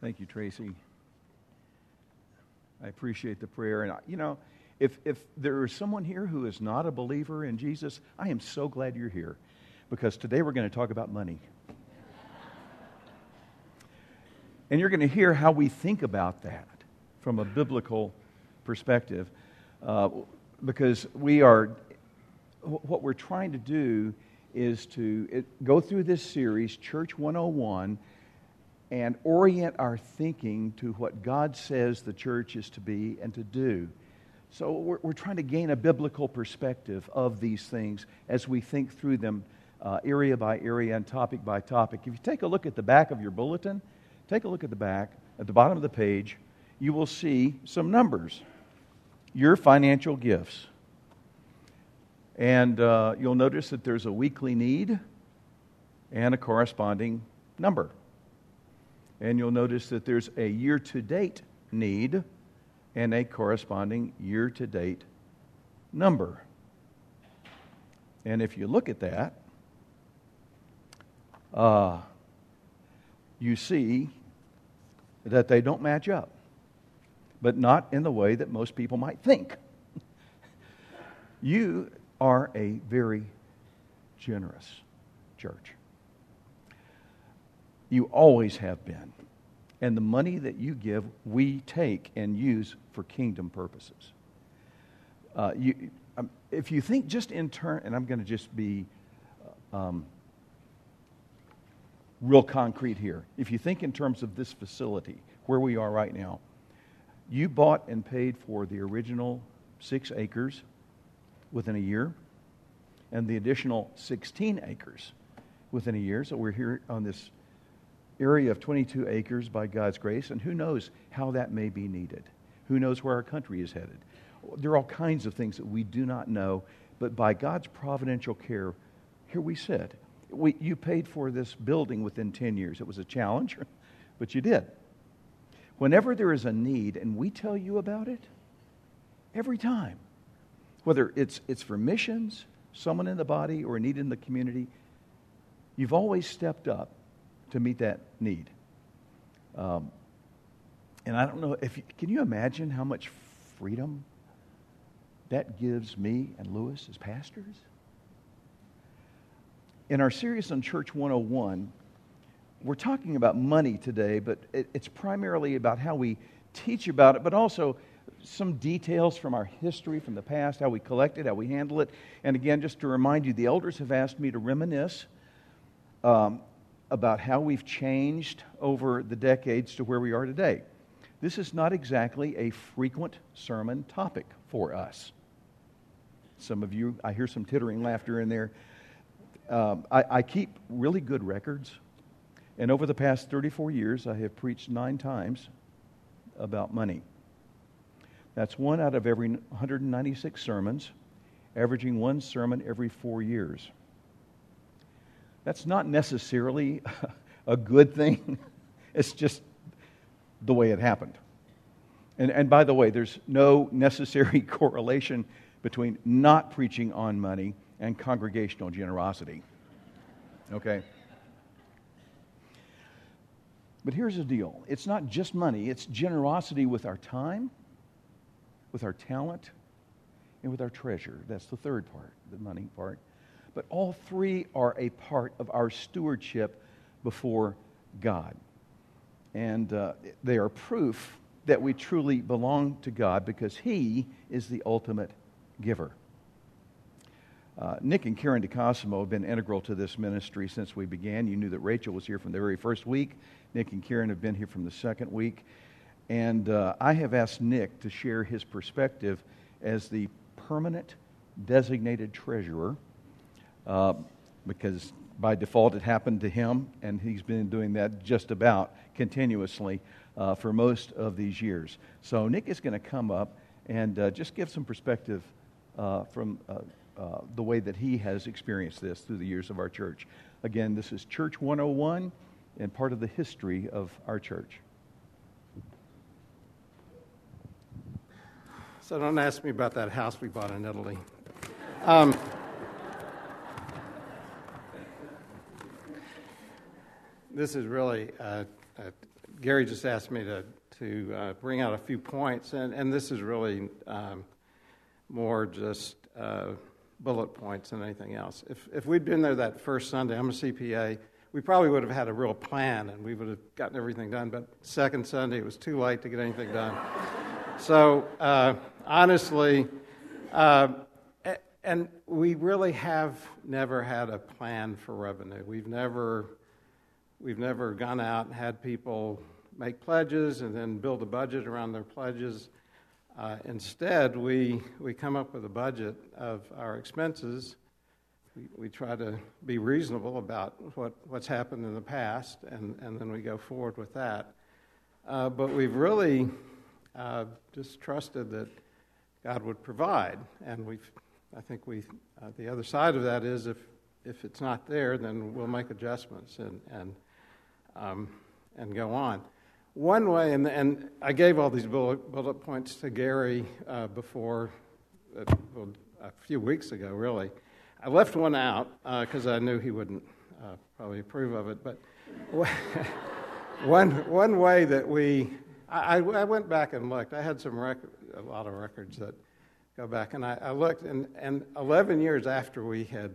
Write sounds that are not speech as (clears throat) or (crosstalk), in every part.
Thank you, Tracy. I appreciate the prayer. And, you know, if, if there is someone here who is not a believer in Jesus, I am so glad you're here because today we're going to talk about money. and you're going to hear how we think about that from a biblical perspective uh, because we are, what we're trying to do is to go through this series, Church 101 and orient our thinking to what God says the church is to be and to do. So we're, we're trying to gain a biblical perspective of these things as we think through them uh, area by area and topic by topic. If you take a look at the back of your bulletin, take a look at the back, at the bottom of the page, you will see some numbers. Your financial gifts. And uh, you'll notice that there's a weekly need and a corresponding number. And you'll notice that there's a year to date need and a corresponding year to date number. And if you look at that, uh, you see that they don't match up, but not in the way that most people might think. (laughs) you are a very generous church. You always have been. And the money that you give, we take and use for kingdom purposes. Uh, you, um, if you think just in turn, and I'm going to just be um, real concrete here. If you think in terms of this facility, where we are right now, you bought and paid for the original six acres within a year, and the additional 16 acres within a year. So we're here on this area of 22 acres by God's grace, and who knows how that may be needed? Who knows where our country is headed? There are all kinds of things that we do not know, but by God's providential care, here we sit. We, you paid for this building within 10 years. It was a challenge, (laughs) but you did. Whenever there is a need and we tell you about it, every time, whether it's, it's for missions, someone in the body, or a need in the community, you've always stepped up to meet that need. Um, and I don't know if you, can you imagine how much freedom that gives me and Lewis as pastors? In our series on Church 101, we're talking about money today, but it, it's primarily about how we teach about it, but also some details from our history from the past, how we collect it, how we handle it. And again, just to remind you, the elders have asked me to reminisce um, about how we've changed over the decades to where we are today. This is not exactly a frequent sermon topic for us. Some of you, I hear some tittering laughter in there. Um, I, I keep really good records. And over the past 34 years, I have preached nine times about money. That's one out of every 196 sermons, averaging one sermon every four years. That's not necessarily (laughs) a good thing, (laughs) it's just the way it happened. And, and by the way, there's no necessary (laughs) correlation between not preaching on money and congregational generosity. Okay? But here's the deal it's not just money, it's generosity with our time, with our talent, and with our treasure. That's the third part, the money part. But all three are a part of our stewardship before God. And uh, they are proof that we truly belong to God because He is the ultimate giver. Uh, Nick and Karen DeCosimo have been integral to this ministry since we began. You knew that Rachel was here from the very first week. Nick and Karen have been here from the second week. And uh, I have asked Nick to share his perspective as the permanent designated treasurer uh, because by default it happened to him, and he's been doing that just about continuously uh, for most of these years. So Nick is going to come up and uh, just give some perspective uh, from uh, uh, the way that he has experienced this through the years of our church. Again, this is Church 101 and part of the history of our church. So don't ask me about that house we bought in Italy. Um, this is really a, a Gary just asked me to, to uh, bring out a few points, and, and this is really um, more just uh, bullet points than anything else. If, if we'd been there that first Sunday, I'm a CPA, we probably would have had a real plan and we would have gotten everything done. But second Sunday, it was too late to get anything done. so, uh, honestly, uh, and we really have never had a plan for revenue. We've never, we've never gone out and had people make pledges and then build a budget around their pledges. Uh, instead, we, we come up with a budget of our expenses. We, we try to be reasonable about what, what's happened in the past, and, and then we go forward with that. Uh, but we've really uh, just trusted that God would provide, and we've, I think we, uh, the other side of that is if, if it's not there, then we'll make adjustments and, and, um, and go on. One way, and, and I gave all these bullet, bullet points to Gary uh, before, uh, well, a few weeks ago, really. I left one out because uh, I knew he wouldn't uh, probably approve of it. But (laughs) one, one way that we, I, I, went back and looked. I had some rec- a lot of records that go back, and I, I looked, and, and 11 years after we had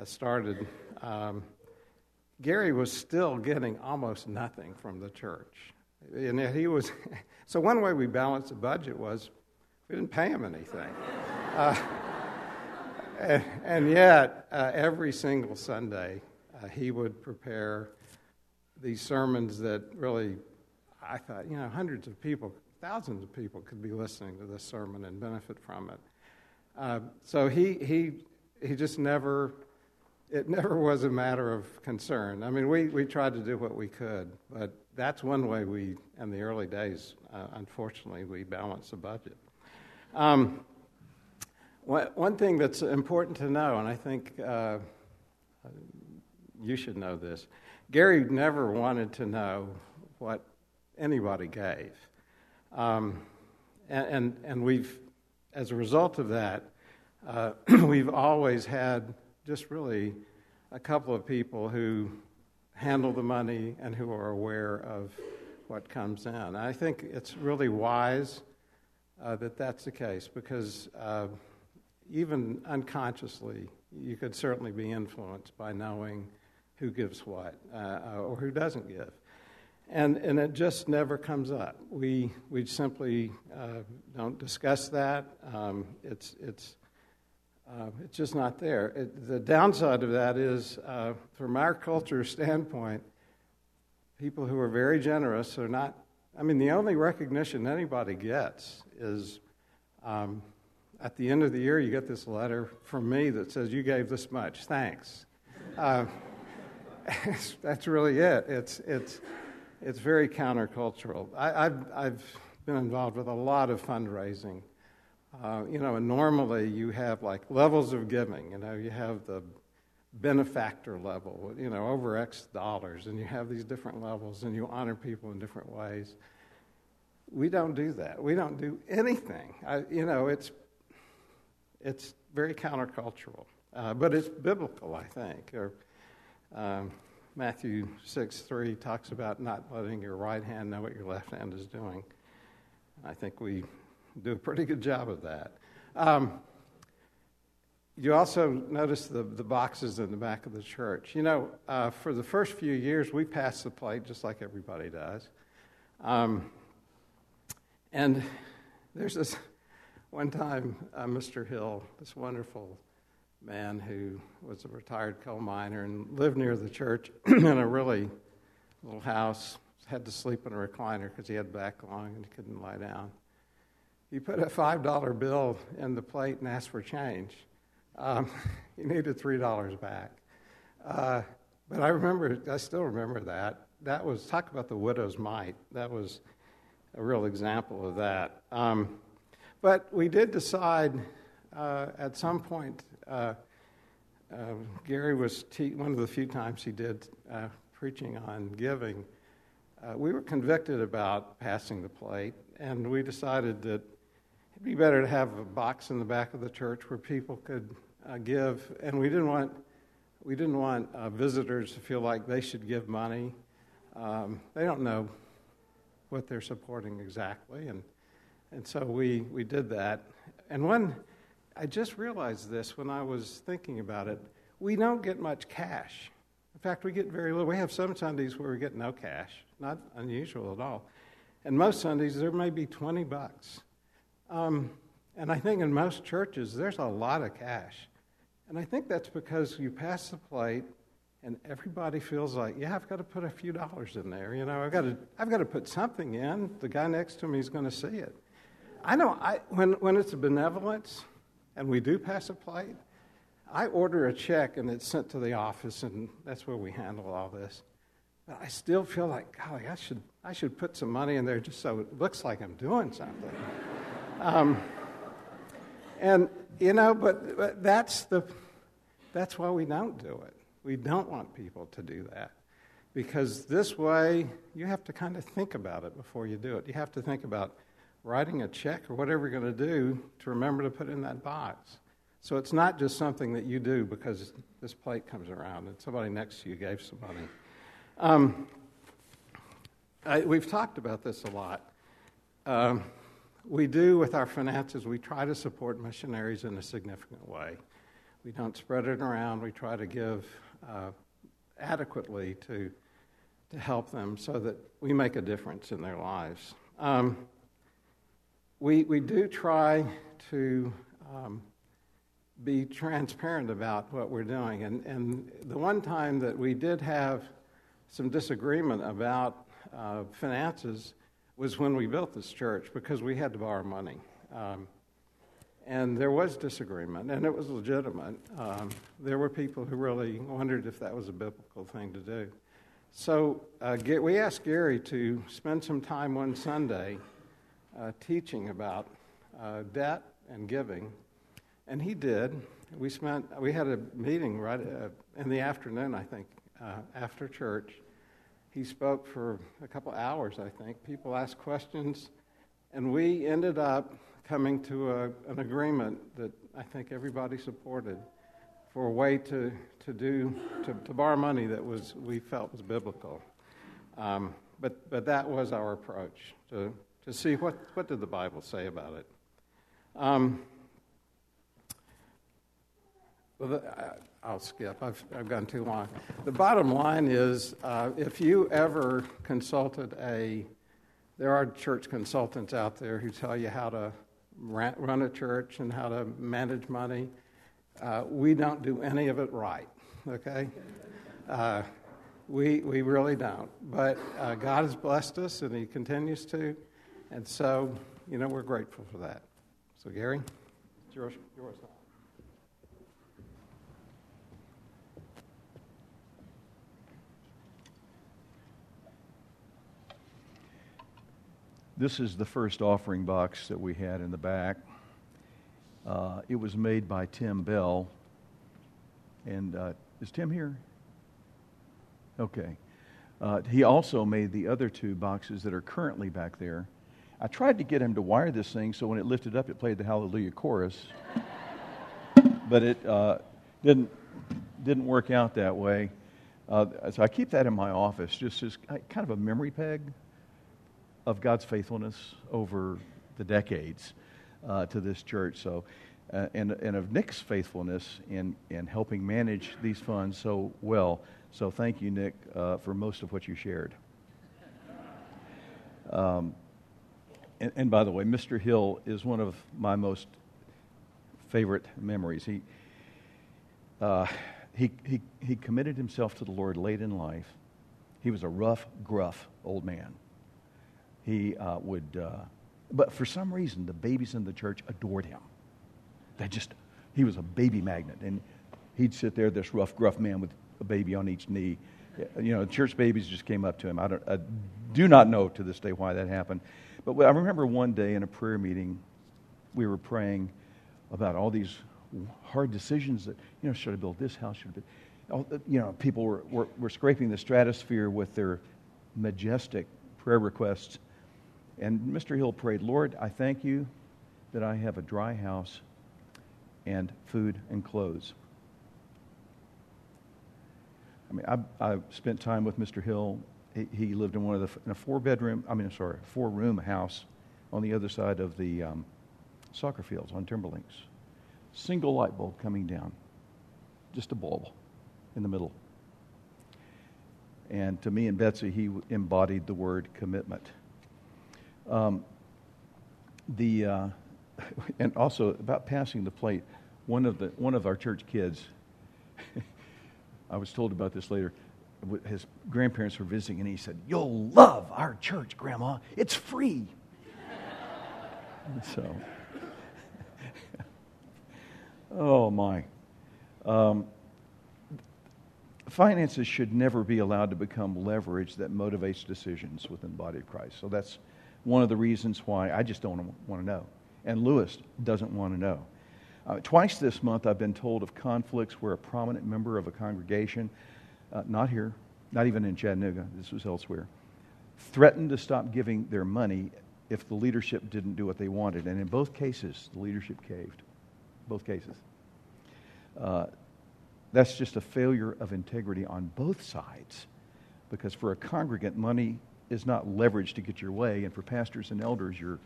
uh, started, um, Gary was still getting almost nothing from the church. And he was, (laughs) so one way we balanced the budget was we didn't pay him anything. Uh, (laughs) and, and, yet, uh, every single Sunday, uh, he would prepare these sermons that really, I thought, you know, hundreds of people, thousands of people could be listening to this sermon and benefit from it. Uh, so he, he, he just never it never was a matter of concern. I mean, we, we tried to do what we could, but that's one way we, in the early days, uh, unfortunately, we balanced the budget. Um, one thing that's important to know, and I think uh, you should know this Gary never wanted to know what anybody gave. Um, and, and, and, we've, as a result of that, uh, (clears throat) we've always had just really a couple of people who handle the money and who are aware of what comes in. I think it's really wise uh, that that's the case because uh, even unconsciously, you could certainly be influenced by knowing who gives what uh, or who doesn't give. And, and it just never comes up. We, we simply uh, don't discuss that. Um, it's, it's uh, it's just not there. It, the downside of that is, uh, from our culture standpoint, people who are very generous are not. I mean, the only recognition anybody gets is um, at the end of the year, you get this letter from me that says, You gave this much, thanks. Uh, (laughs) that's really it. It's, it's, it's very countercultural. I, I've, I've been involved with a lot of fundraising uh, you know, normally you have like levels of giving. You know, you have the benefactor level, you know, over X dollars, and you have these different levels, and you honor people in different ways. We don't do that. We don't do anything. I, you know, it's it's very countercultural, uh, but it's biblical, I think. Or um, Matthew six three talks about not letting your right hand know what your left hand is doing. I think we do a pretty good job of that. Um, you also notice the, the boxes in the back of the church. You know, uh, for the first few years, we passed the plate just like everybody does. Um, and there's this one time, uh, Mr. Hill, this wonderful man who was a retired coal miner and lived near the church (clears throat) in a really little house, had to sleep in a recliner because he had black lung and he couldn't lie down he put a $5 bill in the plate and asked for change. Um, (laughs) he needed $3 back. Uh, but I remember, I still remember that. That was, talk about the widow's mite. That was a real example of that. Um, but we did decide uh, at some point, uh, uh Gary was te- one of the few times he did uh, preaching on giving. Uh, we were convicted about passing the plate, and we decided that It'd be better to have a box in the back of the church where people could uh, give, and we didn't want we didn't want uh, visitors to feel like they should give money. Um, they don't know what they're supporting exactly. And, and so we, we did that. And one, I just realized this when I was thinking about it. We don't get much cash. In fact, we get very little. We have some Sundays where we get no cash, not unusual at all. And most Sundays, there may be 20 bucks. Um, and I think in most churches, there's a lot of cash. And I think that's because you pass the plate and everybody feels like, yeah, I've got to put a few dollars in there. You know, I've got to, I've got to put something in. The guy next to me is going to see it. I know I, when, when it's a benevolence and we do pass a plate, I order a check and it's sent to the office, and that's where we handle all this. But I still feel like, golly, I should, I should put some money in there just so it looks like I'm doing something. Um, and, you know, but, but that's, the, that's why we don't do it. We don't want people to do that. Because this way, you have to kind of think about it before you do it. You have to think about writing a check or whatever you're going to do to remember to put in that box. So it's not just something that you do because this plate comes around and somebody next to you gave some money. Um, I, we've talked about this a lot. Um, we do with our finances, we try to support missionaries in a significant way. We don't spread it around, we try to give uh, adequately to, to help them so that we make a difference in their lives. Um, we, we do try to um, be transparent about what we're doing. And, and the one time that we did have some disagreement about uh, finances was when we built this church because we had to borrow money. Um, and there was disagreement, and it was legitimate. Um, there were people who really wondered if that was a biblical thing to do. So uh, we asked Gary to spend some time one Sunday uh, teaching about uh, debt and giving and he did. We spent, we had a meeting right uh, in the afternoon, I think, uh, after church. He spoke for a couple hours, I think. People asked questions, and we ended up coming to a, an agreement that I think everybody supported for a way to, to do to, to borrow money that was we felt was biblical. Um, but but that was our approach to to see what what did the Bible say about it. Um, well, I'll skip. I've, I've gone too long. The bottom line is uh, if you ever consulted a, there are church consultants out there who tell you how to run a church and how to manage money. Uh, we don't do any of it right, okay? Uh, we, we really don't. But uh, God has blessed us and He continues to. And so, you know, we're grateful for that. So, Gary, it's yours. yours This is the first offering box that we had in the back. Uh, it was made by Tim Bell. And uh, is Tim here? Okay. Uh, he also made the other two boxes that are currently back there. I tried to get him to wire this thing so when it lifted up, it played the Hallelujah chorus. (laughs) but it uh, didn't, didn't work out that way. Uh, so I keep that in my office just as kind of a memory peg of God's faithfulness over the decades uh, to this church. So, uh, and, and of Nick's faithfulness in, in helping manage these funds so well. So, thank you, Nick, uh, for most of what you shared. Um, and, and, by the way, Mr. Hill is one of my most favorite memories. He, uh, he, he, he committed himself to the Lord late in life. He was a rough, gruff old man he uh, would, uh, but for some reason, the babies in the church adored him. They just, he was a baby magnet. And he'd sit there, this rough, gruff man with a baby on each knee. You know, church babies just came up to him. I, don't, I do not know to this day why that happened. But I remember one day in a prayer meeting, we were praying about all these hard decisions that, you know, should I build this house? Should I build, you know, people were, were, were scraping the stratosphere with their majestic prayer requests. And Mr. Hill prayed, Lord, I thank you that I have a dry house and food and clothes. I mean, I, I spent time with Mr. Hill. he, he lived in one of the in a four bedroom. I mean, sorry, four room house on the other side of the um, soccer fields on Timberlinks. Single light bulb coming down, just a bulb in the middle. And to me and Betsy, he embodied the word commitment. Um, the uh, (laughs) and also about passing the plate. One of the one of our church kids. (laughs) I was told about this later. His grandparents were visiting, and he said, "You'll love our church, Grandma. It's free." (laughs) so, oh my. Um, finances should never be allowed to become leverage that motivates decisions within the body of Christ. So that's one of the reasons why I just don't want to know. And Lewis doesn't want to know. Uh, twice this month, I've been told of conflicts where a prominent member of a congregation, uh, not here, not even in Chattanooga, this was elsewhere, threatened to stop giving their money if the leadership didn't do what they wanted. And in both cases, the leadership caved. Both cases. Uh, that's just a failure of integrity on both sides. Because for a congregant, money is not leverage to get your way, and for pastors and elders, your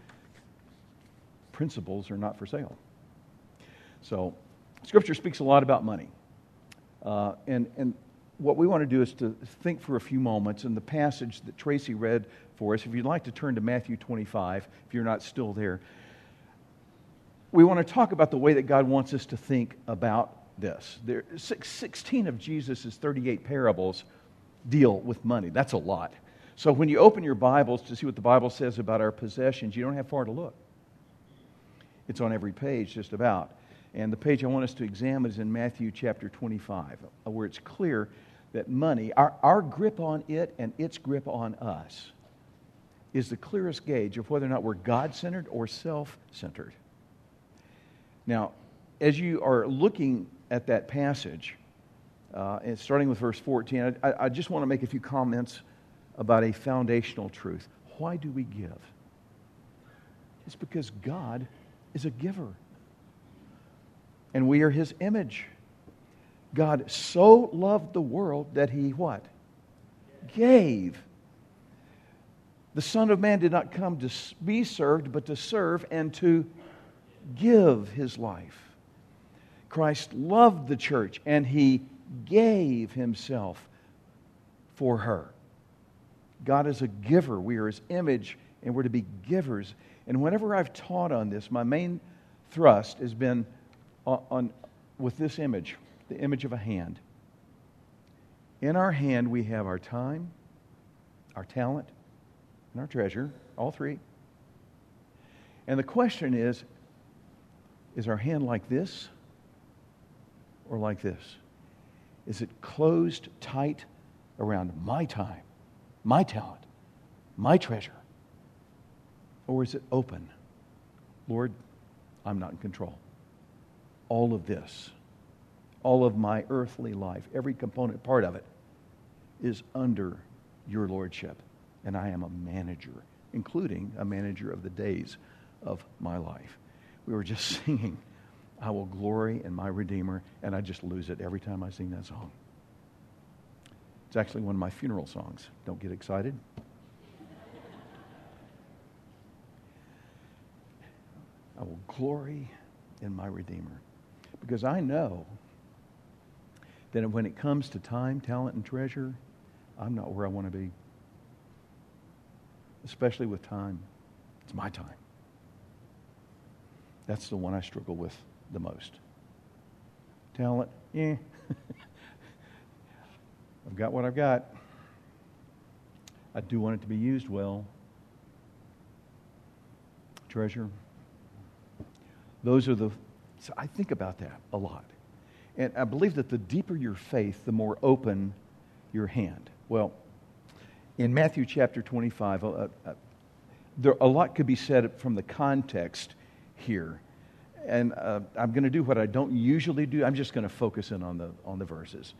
principles are not for sale. So, Scripture speaks a lot about money. Uh, and, and what we want to do is to think for a few moments in the passage that Tracy read for us. If you'd like to turn to Matthew 25, if you're not still there, we want to talk about the way that God wants us to think about this. There, 16 of Jesus' 38 parables deal with money. That's a lot. So when you open your Bibles to see what the Bible says about our possessions, you don't have far to look. It's on every page, just about. And the page I want us to examine is in Matthew chapter 25, uh, where it's clear that money, our, our grip on it and its grip on us, is the clearest gauge of whether or not we're God centered or self centered. Now, as you are looking at that passage, uh, and starting with verse 14, I, I just want to make a few comments about a foundational truth. Why do we give? It's because God is a giver. And we are his image. God so loved the world that he what? Gave. The Son of Man did not come to be served, but to serve and to give his life. Christ loved the church and he gave himself for her. God is a giver. We are his image and we're to be givers. And whenever I've taught on this, my main thrust has been on, on with this image, the image of a hand. In our hand, we have our time, our talent, and our treasure, all three. And the question is is our hand like this or like this? Is it closed tight around my time, my talent, my treasure? Or is it open? Lord, I'm not in control. All of this, all of my earthly life, every component part of it, is under your lordship. And I am a manager, including a manager of the days of my life. We were just (laughs) singing, I will glory in my Redeemer, and I just lose it every time I sing that song. It's actually one of my funeral songs. Don't get excited. I will glory in my Redeemer. Because I know that when it comes to time, talent, and treasure, I'm not where I want to be. Especially with time. It's my time. That's the one I struggle with the most. Talent, yeah. (laughs) I've got what I've got. I do want it to be used well. Treasure. Those are the, so I think about that a lot. And I believe that the deeper your faith, the more open your hand. Well, in Matthew chapter 25, uh, uh, there, a lot could be said from the context here. And uh, I'm going to do what I don't usually do. I'm just going to focus in on the, on the verses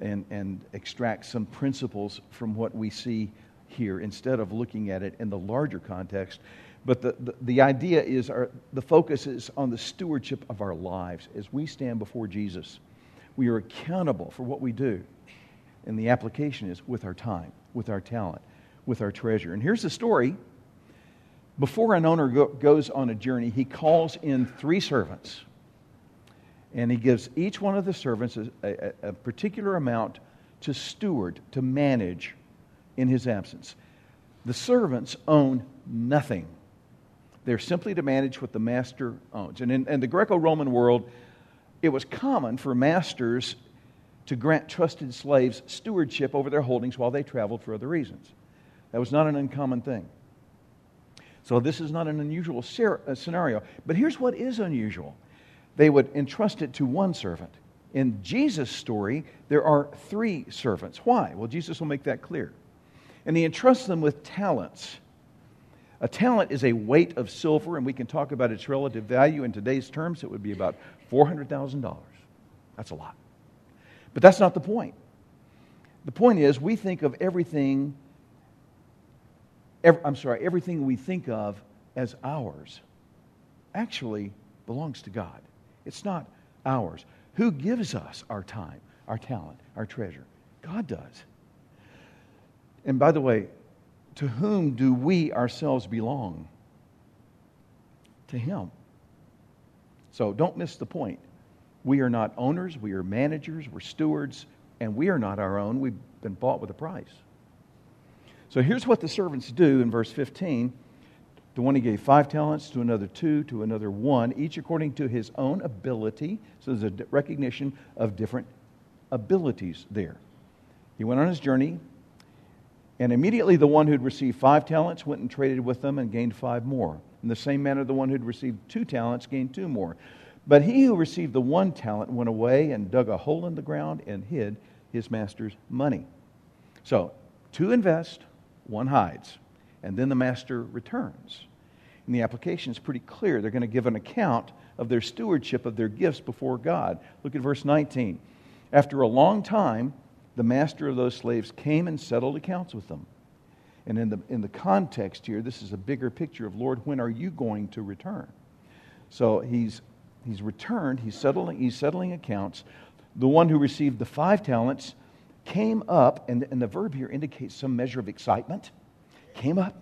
and, and extract some principles from what we see here instead of looking at it in the larger context. But the, the, the idea is our, the focus is on the stewardship of our lives as we stand before Jesus. We are accountable for what we do. And the application is with our time, with our talent, with our treasure. And here's the story. Before an owner go, goes on a journey, he calls in three servants. And he gives each one of the servants a, a, a particular amount to steward, to manage in his absence. The servants own nothing. They're simply to manage what the master owns. And in, in the Greco Roman world, it was common for masters to grant trusted slaves stewardship over their holdings while they traveled for other reasons. That was not an uncommon thing. So, this is not an unusual uh, scenario. But here's what is unusual they would entrust it to one servant. In Jesus' story, there are three servants. Why? Well, Jesus will make that clear. And he entrusts them with talents. A talent is a weight of silver, and we can talk about its relative value. In today's terms, it would be about $400,000. That's a lot. But that's not the point. The point is, we think of everything, every, I'm sorry, everything we think of as ours actually belongs to God. It's not ours. Who gives us our time, our talent, our treasure? God does. And by the way, to whom do we ourselves belong? To Him. So don't miss the point. We are not owners, we are managers, we're stewards, and we are not our own. We've been bought with a price. So here's what the servants do in verse 15. To one he gave five talents, to another two, to another one, each according to his own ability. So there's a recognition of different abilities there. He went on his journey, and immediately the one who'd received five talents went and traded with them and gained five more. In the same manner, the one who'd received two talents gained two more. But he who received the one talent went away and dug a hole in the ground and hid his master's money. So, two invest, one hides, and then the master returns. And the application is pretty clear. They're going to give an account of their stewardship of their gifts before God. Look at verse 19. After a long time, the master of those slaves came and settled accounts with them. And in the, in the context here, this is a bigger picture of, Lord, when are you going to return? So he's, he's returned, he's settling, he's settling accounts. The one who received the five talents came up, and, and the verb here indicates some measure of excitement, came up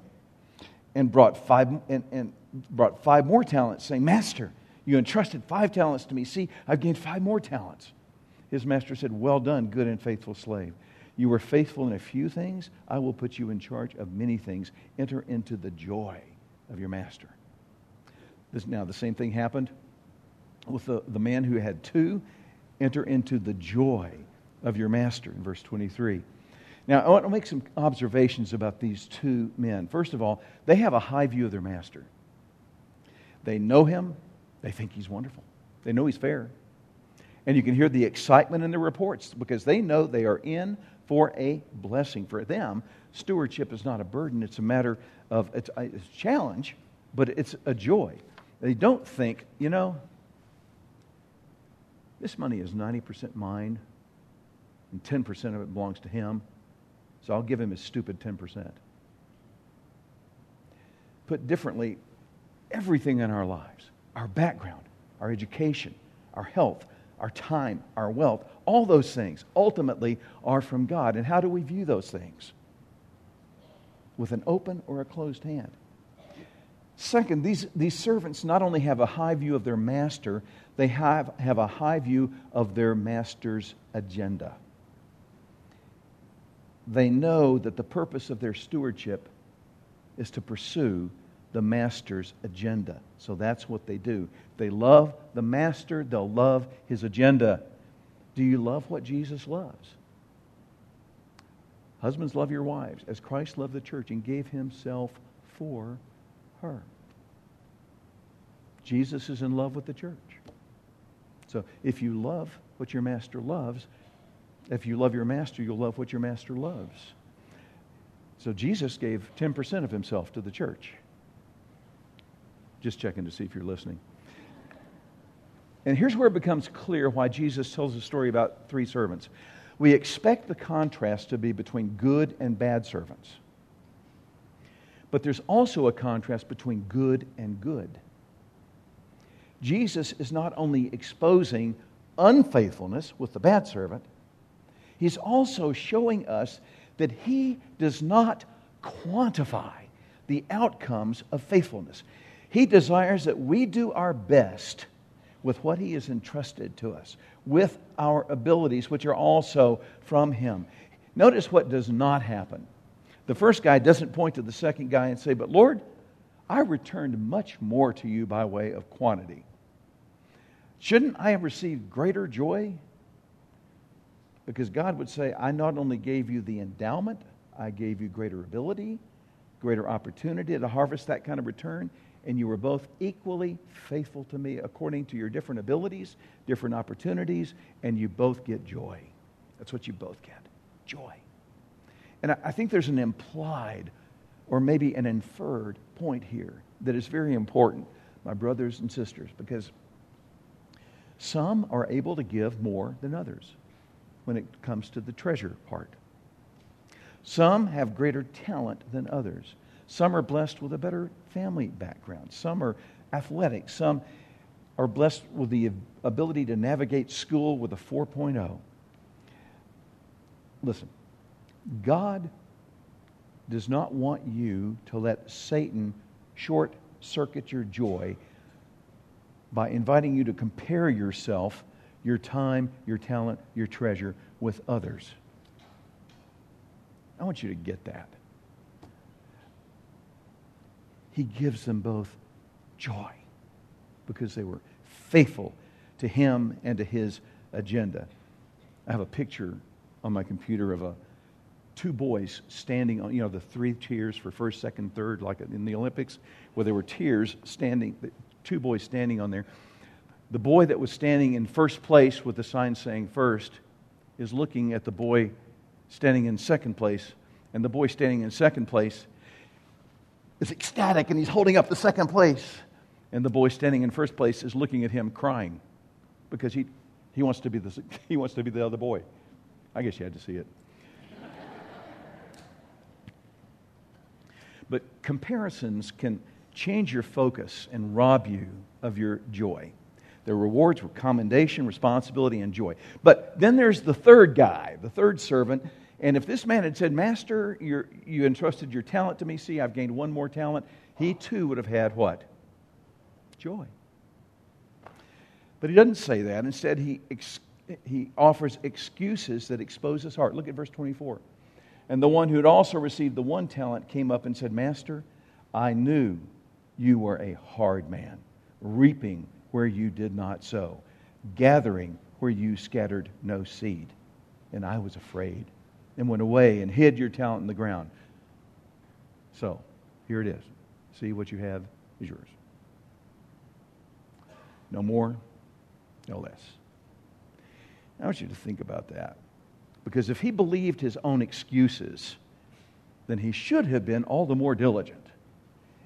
and brought five, and, and brought five more talents, saying, Master, you entrusted five talents to me. See, I've gained five more talents. His master said, Well done, good and faithful slave. You were faithful in a few things, I will put you in charge of many things. Enter into the joy of your master. This, now, the same thing happened with the, the man who had two. Enter into the joy of your master in verse 23. Now, I want to make some observations about these two men. First of all, they have a high view of their master. They know him, they think he's wonderful, they know he's fair. And you can hear the excitement in the reports because they know they are in for a blessing. For them, stewardship is not a burden, it's a matter of it's a, challenge, but it's a joy. They don't think, you know, this money is 90% mine and 10% of it belongs to him, so I'll give him his stupid 10%. Put differently, everything in our lives, our background, our education, our health, our time, our wealth, all those things ultimately are from God. And how do we view those things? With an open or a closed hand. Second, these, these servants not only have a high view of their master, they have, have a high view of their master's agenda. They know that the purpose of their stewardship is to pursue the master's agenda. So that's what they do. They love the master, they'll love his agenda. Do you love what Jesus loves? Husbands, love your wives as Christ loved the church and gave himself for her. Jesus is in love with the church. So if you love what your master loves, if you love your master, you'll love what your master loves. So Jesus gave 10% of himself to the church. Just checking to see if you're listening. And here's where it becomes clear why Jesus tells the story about three servants. We expect the contrast to be between good and bad servants. But there's also a contrast between good and good. Jesus is not only exposing unfaithfulness with the bad servant, He's also showing us that He does not quantify the outcomes of faithfulness. He desires that we do our best with what He has entrusted to us, with our abilities, which are also from Him. Notice what does not happen. The first guy doesn't point to the second guy and say, But Lord, I returned much more to you by way of quantity. Shouldn't I have received greater joy? Because God would say, I not only gave you the endowment, I gave you greater ability, greater opportunity to harvest that kind of return, and you were both equally faithful to me according to your different abilities, different opportunities, and you both get joy. That's what you both get joy. And I think there's an implied or maybe an inferred point here that is very important, my brothers and sisters, because some are able to give more than others when it comes to the treasure part. Some have greater talent than others. Some are blessed with a better family background. Some are athletic. Some are blessed with the ability to navigate school with a 4.0. Listen, God does not want you to let Satan short circuit your joy by inviting you to compare yourself, your time, your talent, your treasure with others. I want you to get that. He gives them both joy because they were faithful to him and to his agenda. I have a picture on my computer of a two boys standing on, you know, the three tiers for first, second, third, like in the Olympics, where there were tiers standing, two boys standing on there. The boy that was standing in first place with the sign saying first is looking at the boy standing in second place, and the boy standing in second place is ecstatic and he's holding up the second place. And the boy standing in first place is looking at him crying because he, he, wants, to be the, (laughs) he wants to be the other boy. I guess you had to see it. But comparisons can change your focus and rob you of your joy. Their rewards were commendation, responsibility, and joy. But then there's the third guy, the third servant. And if this man had said, Master, you entrusted your talent to me, see, I've gained one more talent, he too would have had what? Joy. But he doesn't say that. Instead, he, ex- he offers excuses that expose his heart. Look at verse 24. And the one who had also received the one talent came up and said, Master, I knew you were a hard man, reaping where you did not sow, gathering where you scattered no seed. And I was afraid and went away and hid your talent in the ground. So, here it is. See what you have is yours. No more, no less. I want you to think about that. Because if he believed his own excuses, then he should have been all the more diligent.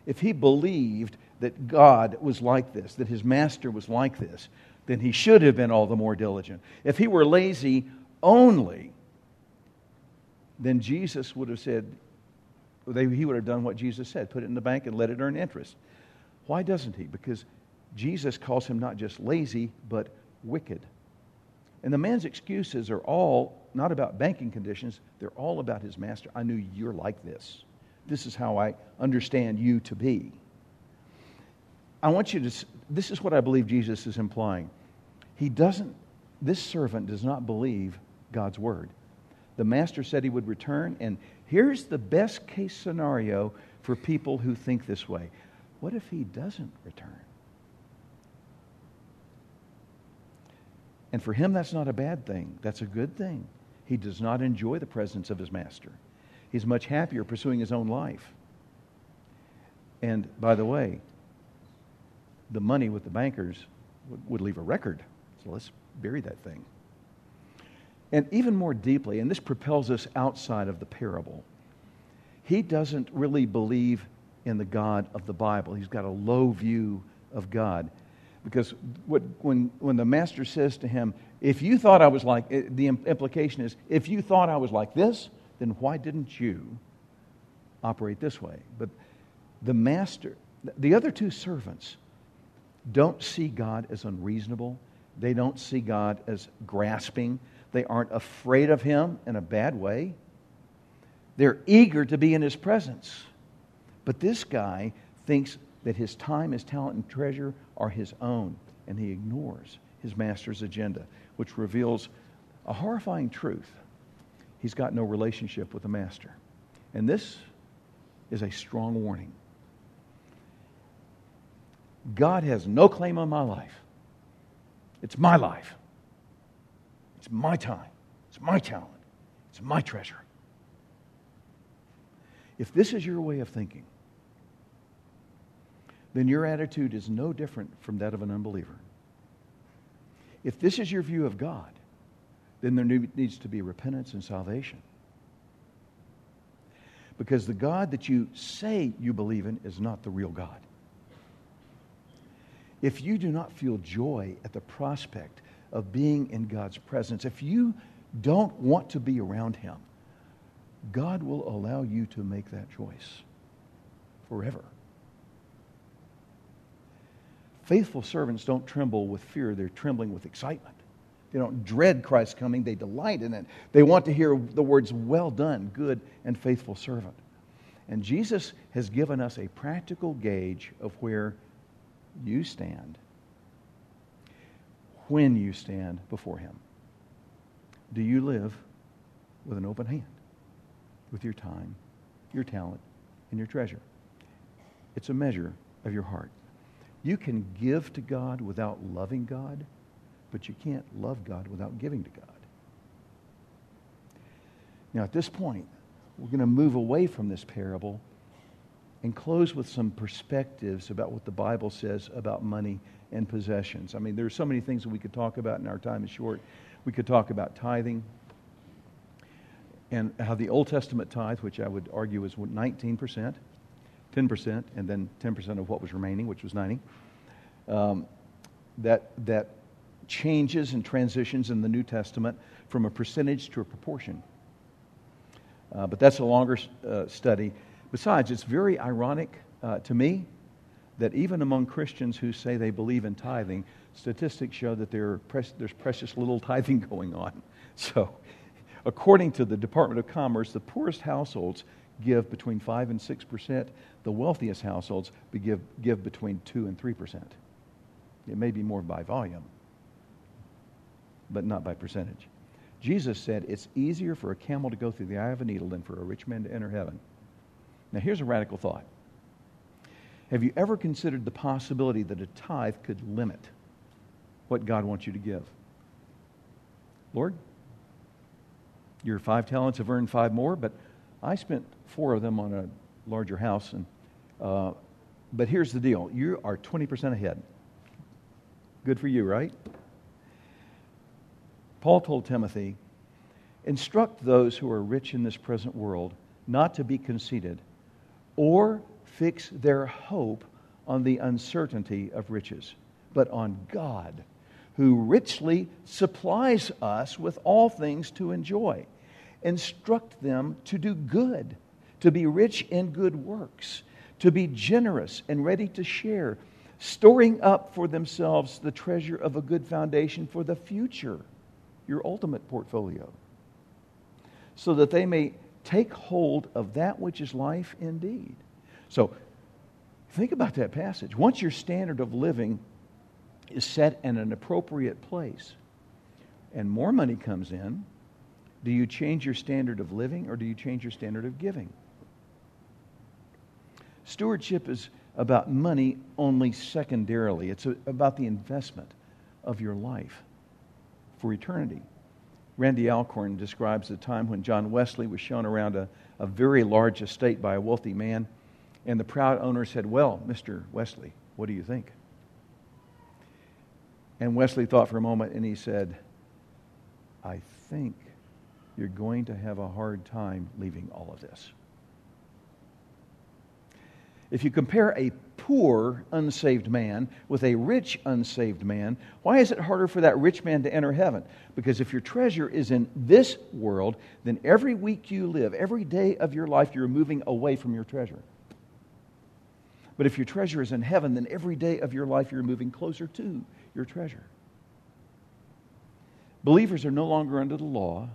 If he believed that God was like this, that his master was like this, then he should have been all the more diligent. If he were lazy only, then Jesus would have said, he would have done what Jesus said put it in the bank and let it earn interest. Why doesn't he? Because Jesus calls him not just lazy, but wicked. And the man's excuses are all not about banking conditions, they're all about his master. I knew you're like this. This is how I understand you to be. I want you to, this is what I believe Jesus is implying. He doesn't, this servant does not believe God's word. The master said he would return, and here's the best case scenario for people who think this way. What if he doesn't return? And for him, that's not a bad thing. That's a good thing. He does not enjoy the presence of his master. He's much happier pursuing his own life. And by the way, the money with the bankers would, would leave a record. So let's bury that thing. And even more deeply, and this propels us outside of the parable, he doesn't really believe in the God of the Bible. He's got a low view of God. Because what, when, when the master says to him, if you thought I was like, eh, the implication is, if you thought I was like this, then why didn't you operate this way? But the master, the other two servants, don't see God as unreasonable. They don't see God as grasping. They aren't afraid of him in a bad way. They're eager to be in his presence. But this guy thinks that his time, his talent, and treasure are his own, and he ignores his master's agenda, which reveals a horrifying truth. He's got no relationship with the master. And this is a strong warning. God has no claim on my life. It's my life. It's my time. It's my talent. It's my treasure. If this is your way of thinking, then your attitude is no different from that of an unbeliever. If this is your view of God, then there needs to be repentance and salvation. Because the God that you say you believe in is not the real God. If you do not feel joy at the prospect of being in God's presence, if you don't want to be around Him, God will allow you to make that choice forever. Faithful servants don't tremble with fear, they're trembling with excitement. They don't dread Christ's coming, they delight in it. They want to hear the words, Well done, good and faithful servant. And Jesus has given us a practical gauge of where you stand when you stand before Him. Do you live with an open hand, with your time, your talent, and your treasure? It's a measure of your heart. You can give to God without loving God, but you can't love God without giving to God. Now, at this point, we're going to move away from this parable and close with some perspectives about what the Bible says about money and possessions. I mean, there are so many things that we could talk about, and our time is short. We could talk about tithing and how the Old Testament tithe, which I would argue is 19%, 10%, and then 10% of what was remaining, which was 90. Um, that, that changes and transitions in the New Testament from a percentage to a proportion. Uh, but that's a longer uh, study. Besides, it's very ironic uh, to me that even among Christians who say they believe in tithing, statistics show that there there's precious little (laughs) tithing going on. So, according to the Department of Commerce, the poorest households give between 5 and 6%. The wealthiest households give, give between 2 and 3%. It may be more by volume, but not by percentage. Jesus said it's easier for a camel to go through the eye of a needle than for a rich man to enter heaven. Now, here's a radical thought. Have you ever considered the possibility that a tithe could limit what God wants you to give? Lord, your five talents have earned five more, but I spent four of them on a larger house. And, uh, but here's the deal you are 20% ahead. Good for you, right? Paul told Timothy, instruct those who are rich in this present world not to be conceited or fix their hope on the uncertainty of riches, but on God, who richly supplies us with all things to enjoy. Instruct them to do good, to be rich in good works, to be generous and ready to share, storing up for themselves the treasure of a good foundation for the future, your ultimate portfolio, so that they may take hold of that which is life indeed. So think about that passage. Once your standard of living is set in an appropriate place and more money comes in, do you change your standard of living or do you change your standard of giving? Stewardship is about money only secondarily, it's about the investment of your life for eternity. Randy Alcorn describes the time when John Wesley was shown around a, a very large estate by a wealthy man, and the proud owner said, Well, Mr. Wesley, what do you think? And Wesley thought for a moment and he said, I think you're going to have a hard time leaving all of this. If you compare a poor unsaved man with a rich unsaved man, why is it harder for that rich man to enter heaven? Because if your treasure is in this world, then every week you live, every day of your life, you're moving away from your treasure. But if your treasure is in heaven, then every day of your life you're moving closer to your treasure. Believers are no longer under the law,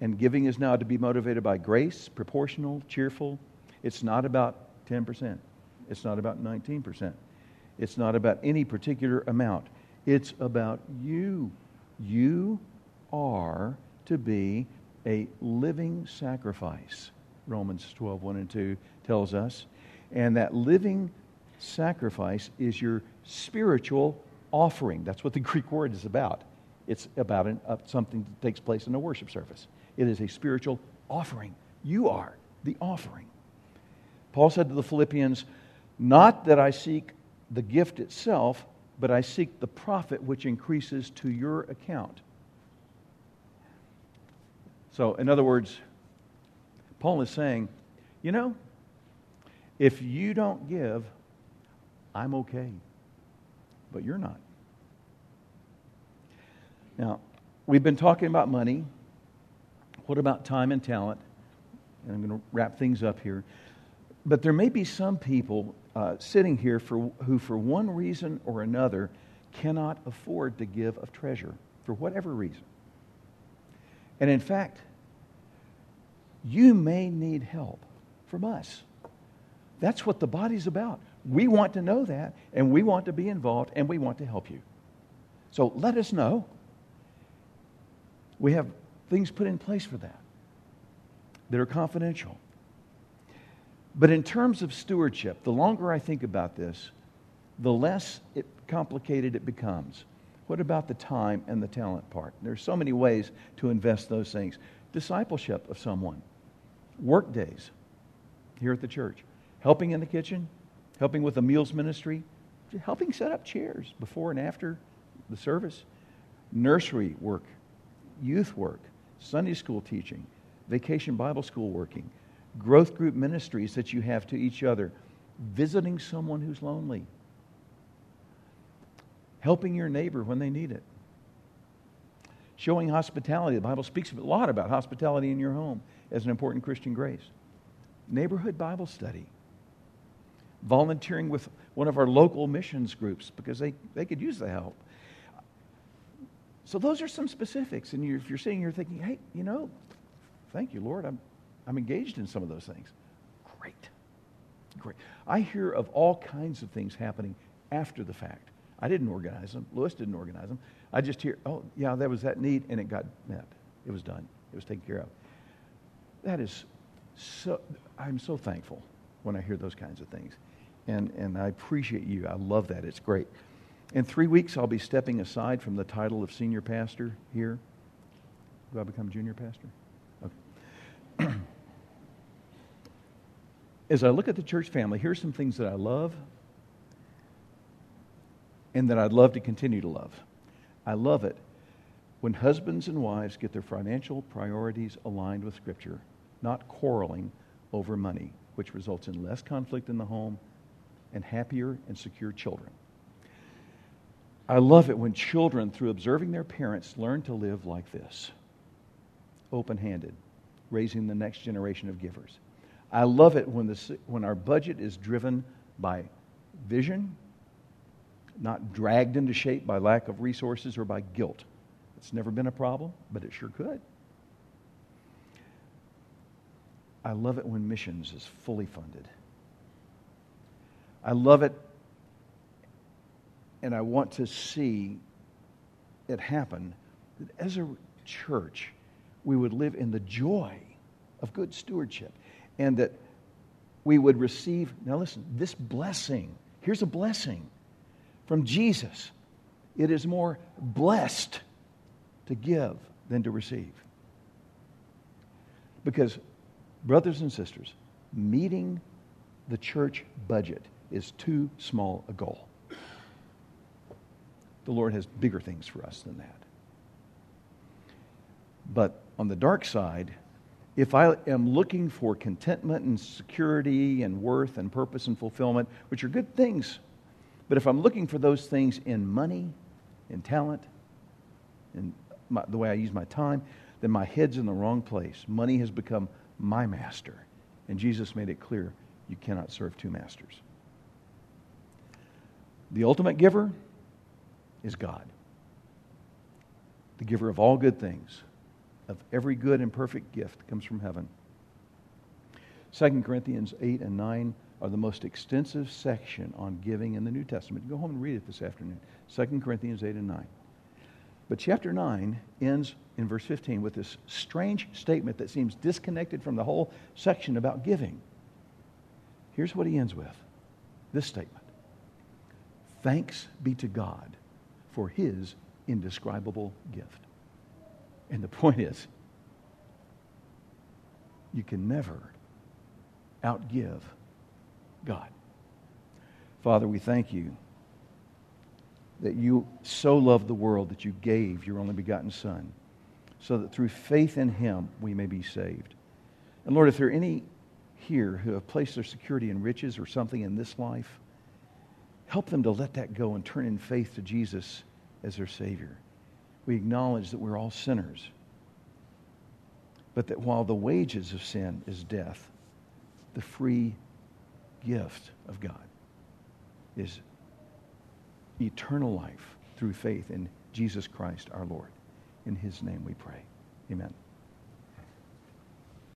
and giving is now to be motivated by grace, proportional, cheerful. It's not about 10%. It's not about 19%. It's not about any particular amount. It's about you. You are to be a living sacrifice, Romans 12, 1 and 2 tells us. And that living sacrifice is your spiritual offering. That's what the (laughs) Greek word is about. It's about an, uh, something that takes place in a worship service. It is a spiritual offering. You are the offering. Paul said to the Philippians, Not that I seek the gift itself, but I seek the profit which increases to your account. So, in other words, Paul is saying, you know, if you don't give, I'm okay. But you're not. Now, we've been talking about money. What about time and talent? And I'm going to wrap things up here. But there may be some people uh, sitting here for, who, for one reason or another, cannot afford to give of treasure, for whatever reason. And in fact, you may need help from us. That's what the body's about. We want to know that, and we want to be involved, and we want to help you. So let us know. We have things put in place for that that are confidential. But in terms of stewardship, the longer I think about this, the less it complicated it becomes. What about the time and the talent part? There's so many ways to invest those things. Discipleship of someone, work days here at the church, helping in the kitchen, helping with the meals ministry, helping set up chairs before and after the service, nursery work, youth work, Sunday school teaching, vacation Bible school working, growth group ministries that you have to each other, visiting someone who's lonely, helping your neighbor when they need it, showing hospitality. The Bible speaks a lot about hospitality in your home as an important Christian grace, neighborhood Bible study. Volunteering with one of our local missions groups because they, they could use the help. So, those are some specifics. And if you're sitting here thinking, hey, you know, thank you, Lord, I'm, I'm engaged in some of those things. Great. Great. I hear of all kinds of things happening after the fact. I didn't organize them. Lewis didn't organize them. I just hear, oh, yeah, there was that need, and it got met. It was done. It was taken care of. That is so, I'm so thankful when I hear those kinds of things. And, and I appreciate you. I love that. It's great. In three weeks, I'll be stepping aside from the title of senior pastor here. Do I become junior pastor? Okay. As I look at the church family, here's some things that I love and that I'd love to continue to love. I love it when husbands and wives get their financial priorities aligned with Scripture, not quarreling over money, which results in less conflict in the home and happier and secure children. I love it when children, through observing their parents, learn to live like this open handed, raising the next generation of givers. I love it when, the, when our budget is driven by vision, not dragged into shape by lack of resources or by guilt. It's never been a problem, but it sure could. I love it when missions is fully funded. I love it, and I want to see it happen that as a church, we would live in the joy of good stewardship and that we would receive. Now, listen, this blessing here's a blessing from Jesus. It is more blessed to give than to receive. Because, brothers and sisters, meeting the church budget is too small a goal. The Lord has bigger things for us than that. But on the dark side, if I am looking for contentment and security and worth and purpose and fulfillment, which are good things, but if I'm looking for those things in money, in talent, in my, the way I use my time, then my head's in the wrong place. Money has become my master. And Jesus made it clear you cannot serve two masters. The ultimate giver is God. the giver of all good things, of every good and perfect gift comes from heaven. 2 Corinthians 8 and 9 are the most extensive section on giving in the New Testament. Go home and read it this afternoon. 2 Corinthians 8 and 9. But chapter 9 ends in verse 15 with this strange statement that seems disconnected from the whole section about giving. Here's what he ends with this statement Thanks be to God for his indescribable gift. And the point is, you can never outgive God. Father, we thank you that you so loved the world that you gave your only begotten Son, so that through faith in him we may be saved. And Lord, if there are any here who have placed their security in riches or something in this life, help them to let that go and turn in faith to Jesus as their Savior. We acknowledge that we're all sinners, but that while the wages of sin is death, the free gift of God is eternal life through faith in Jesus Christ our Lord. In his name we pray. Amen.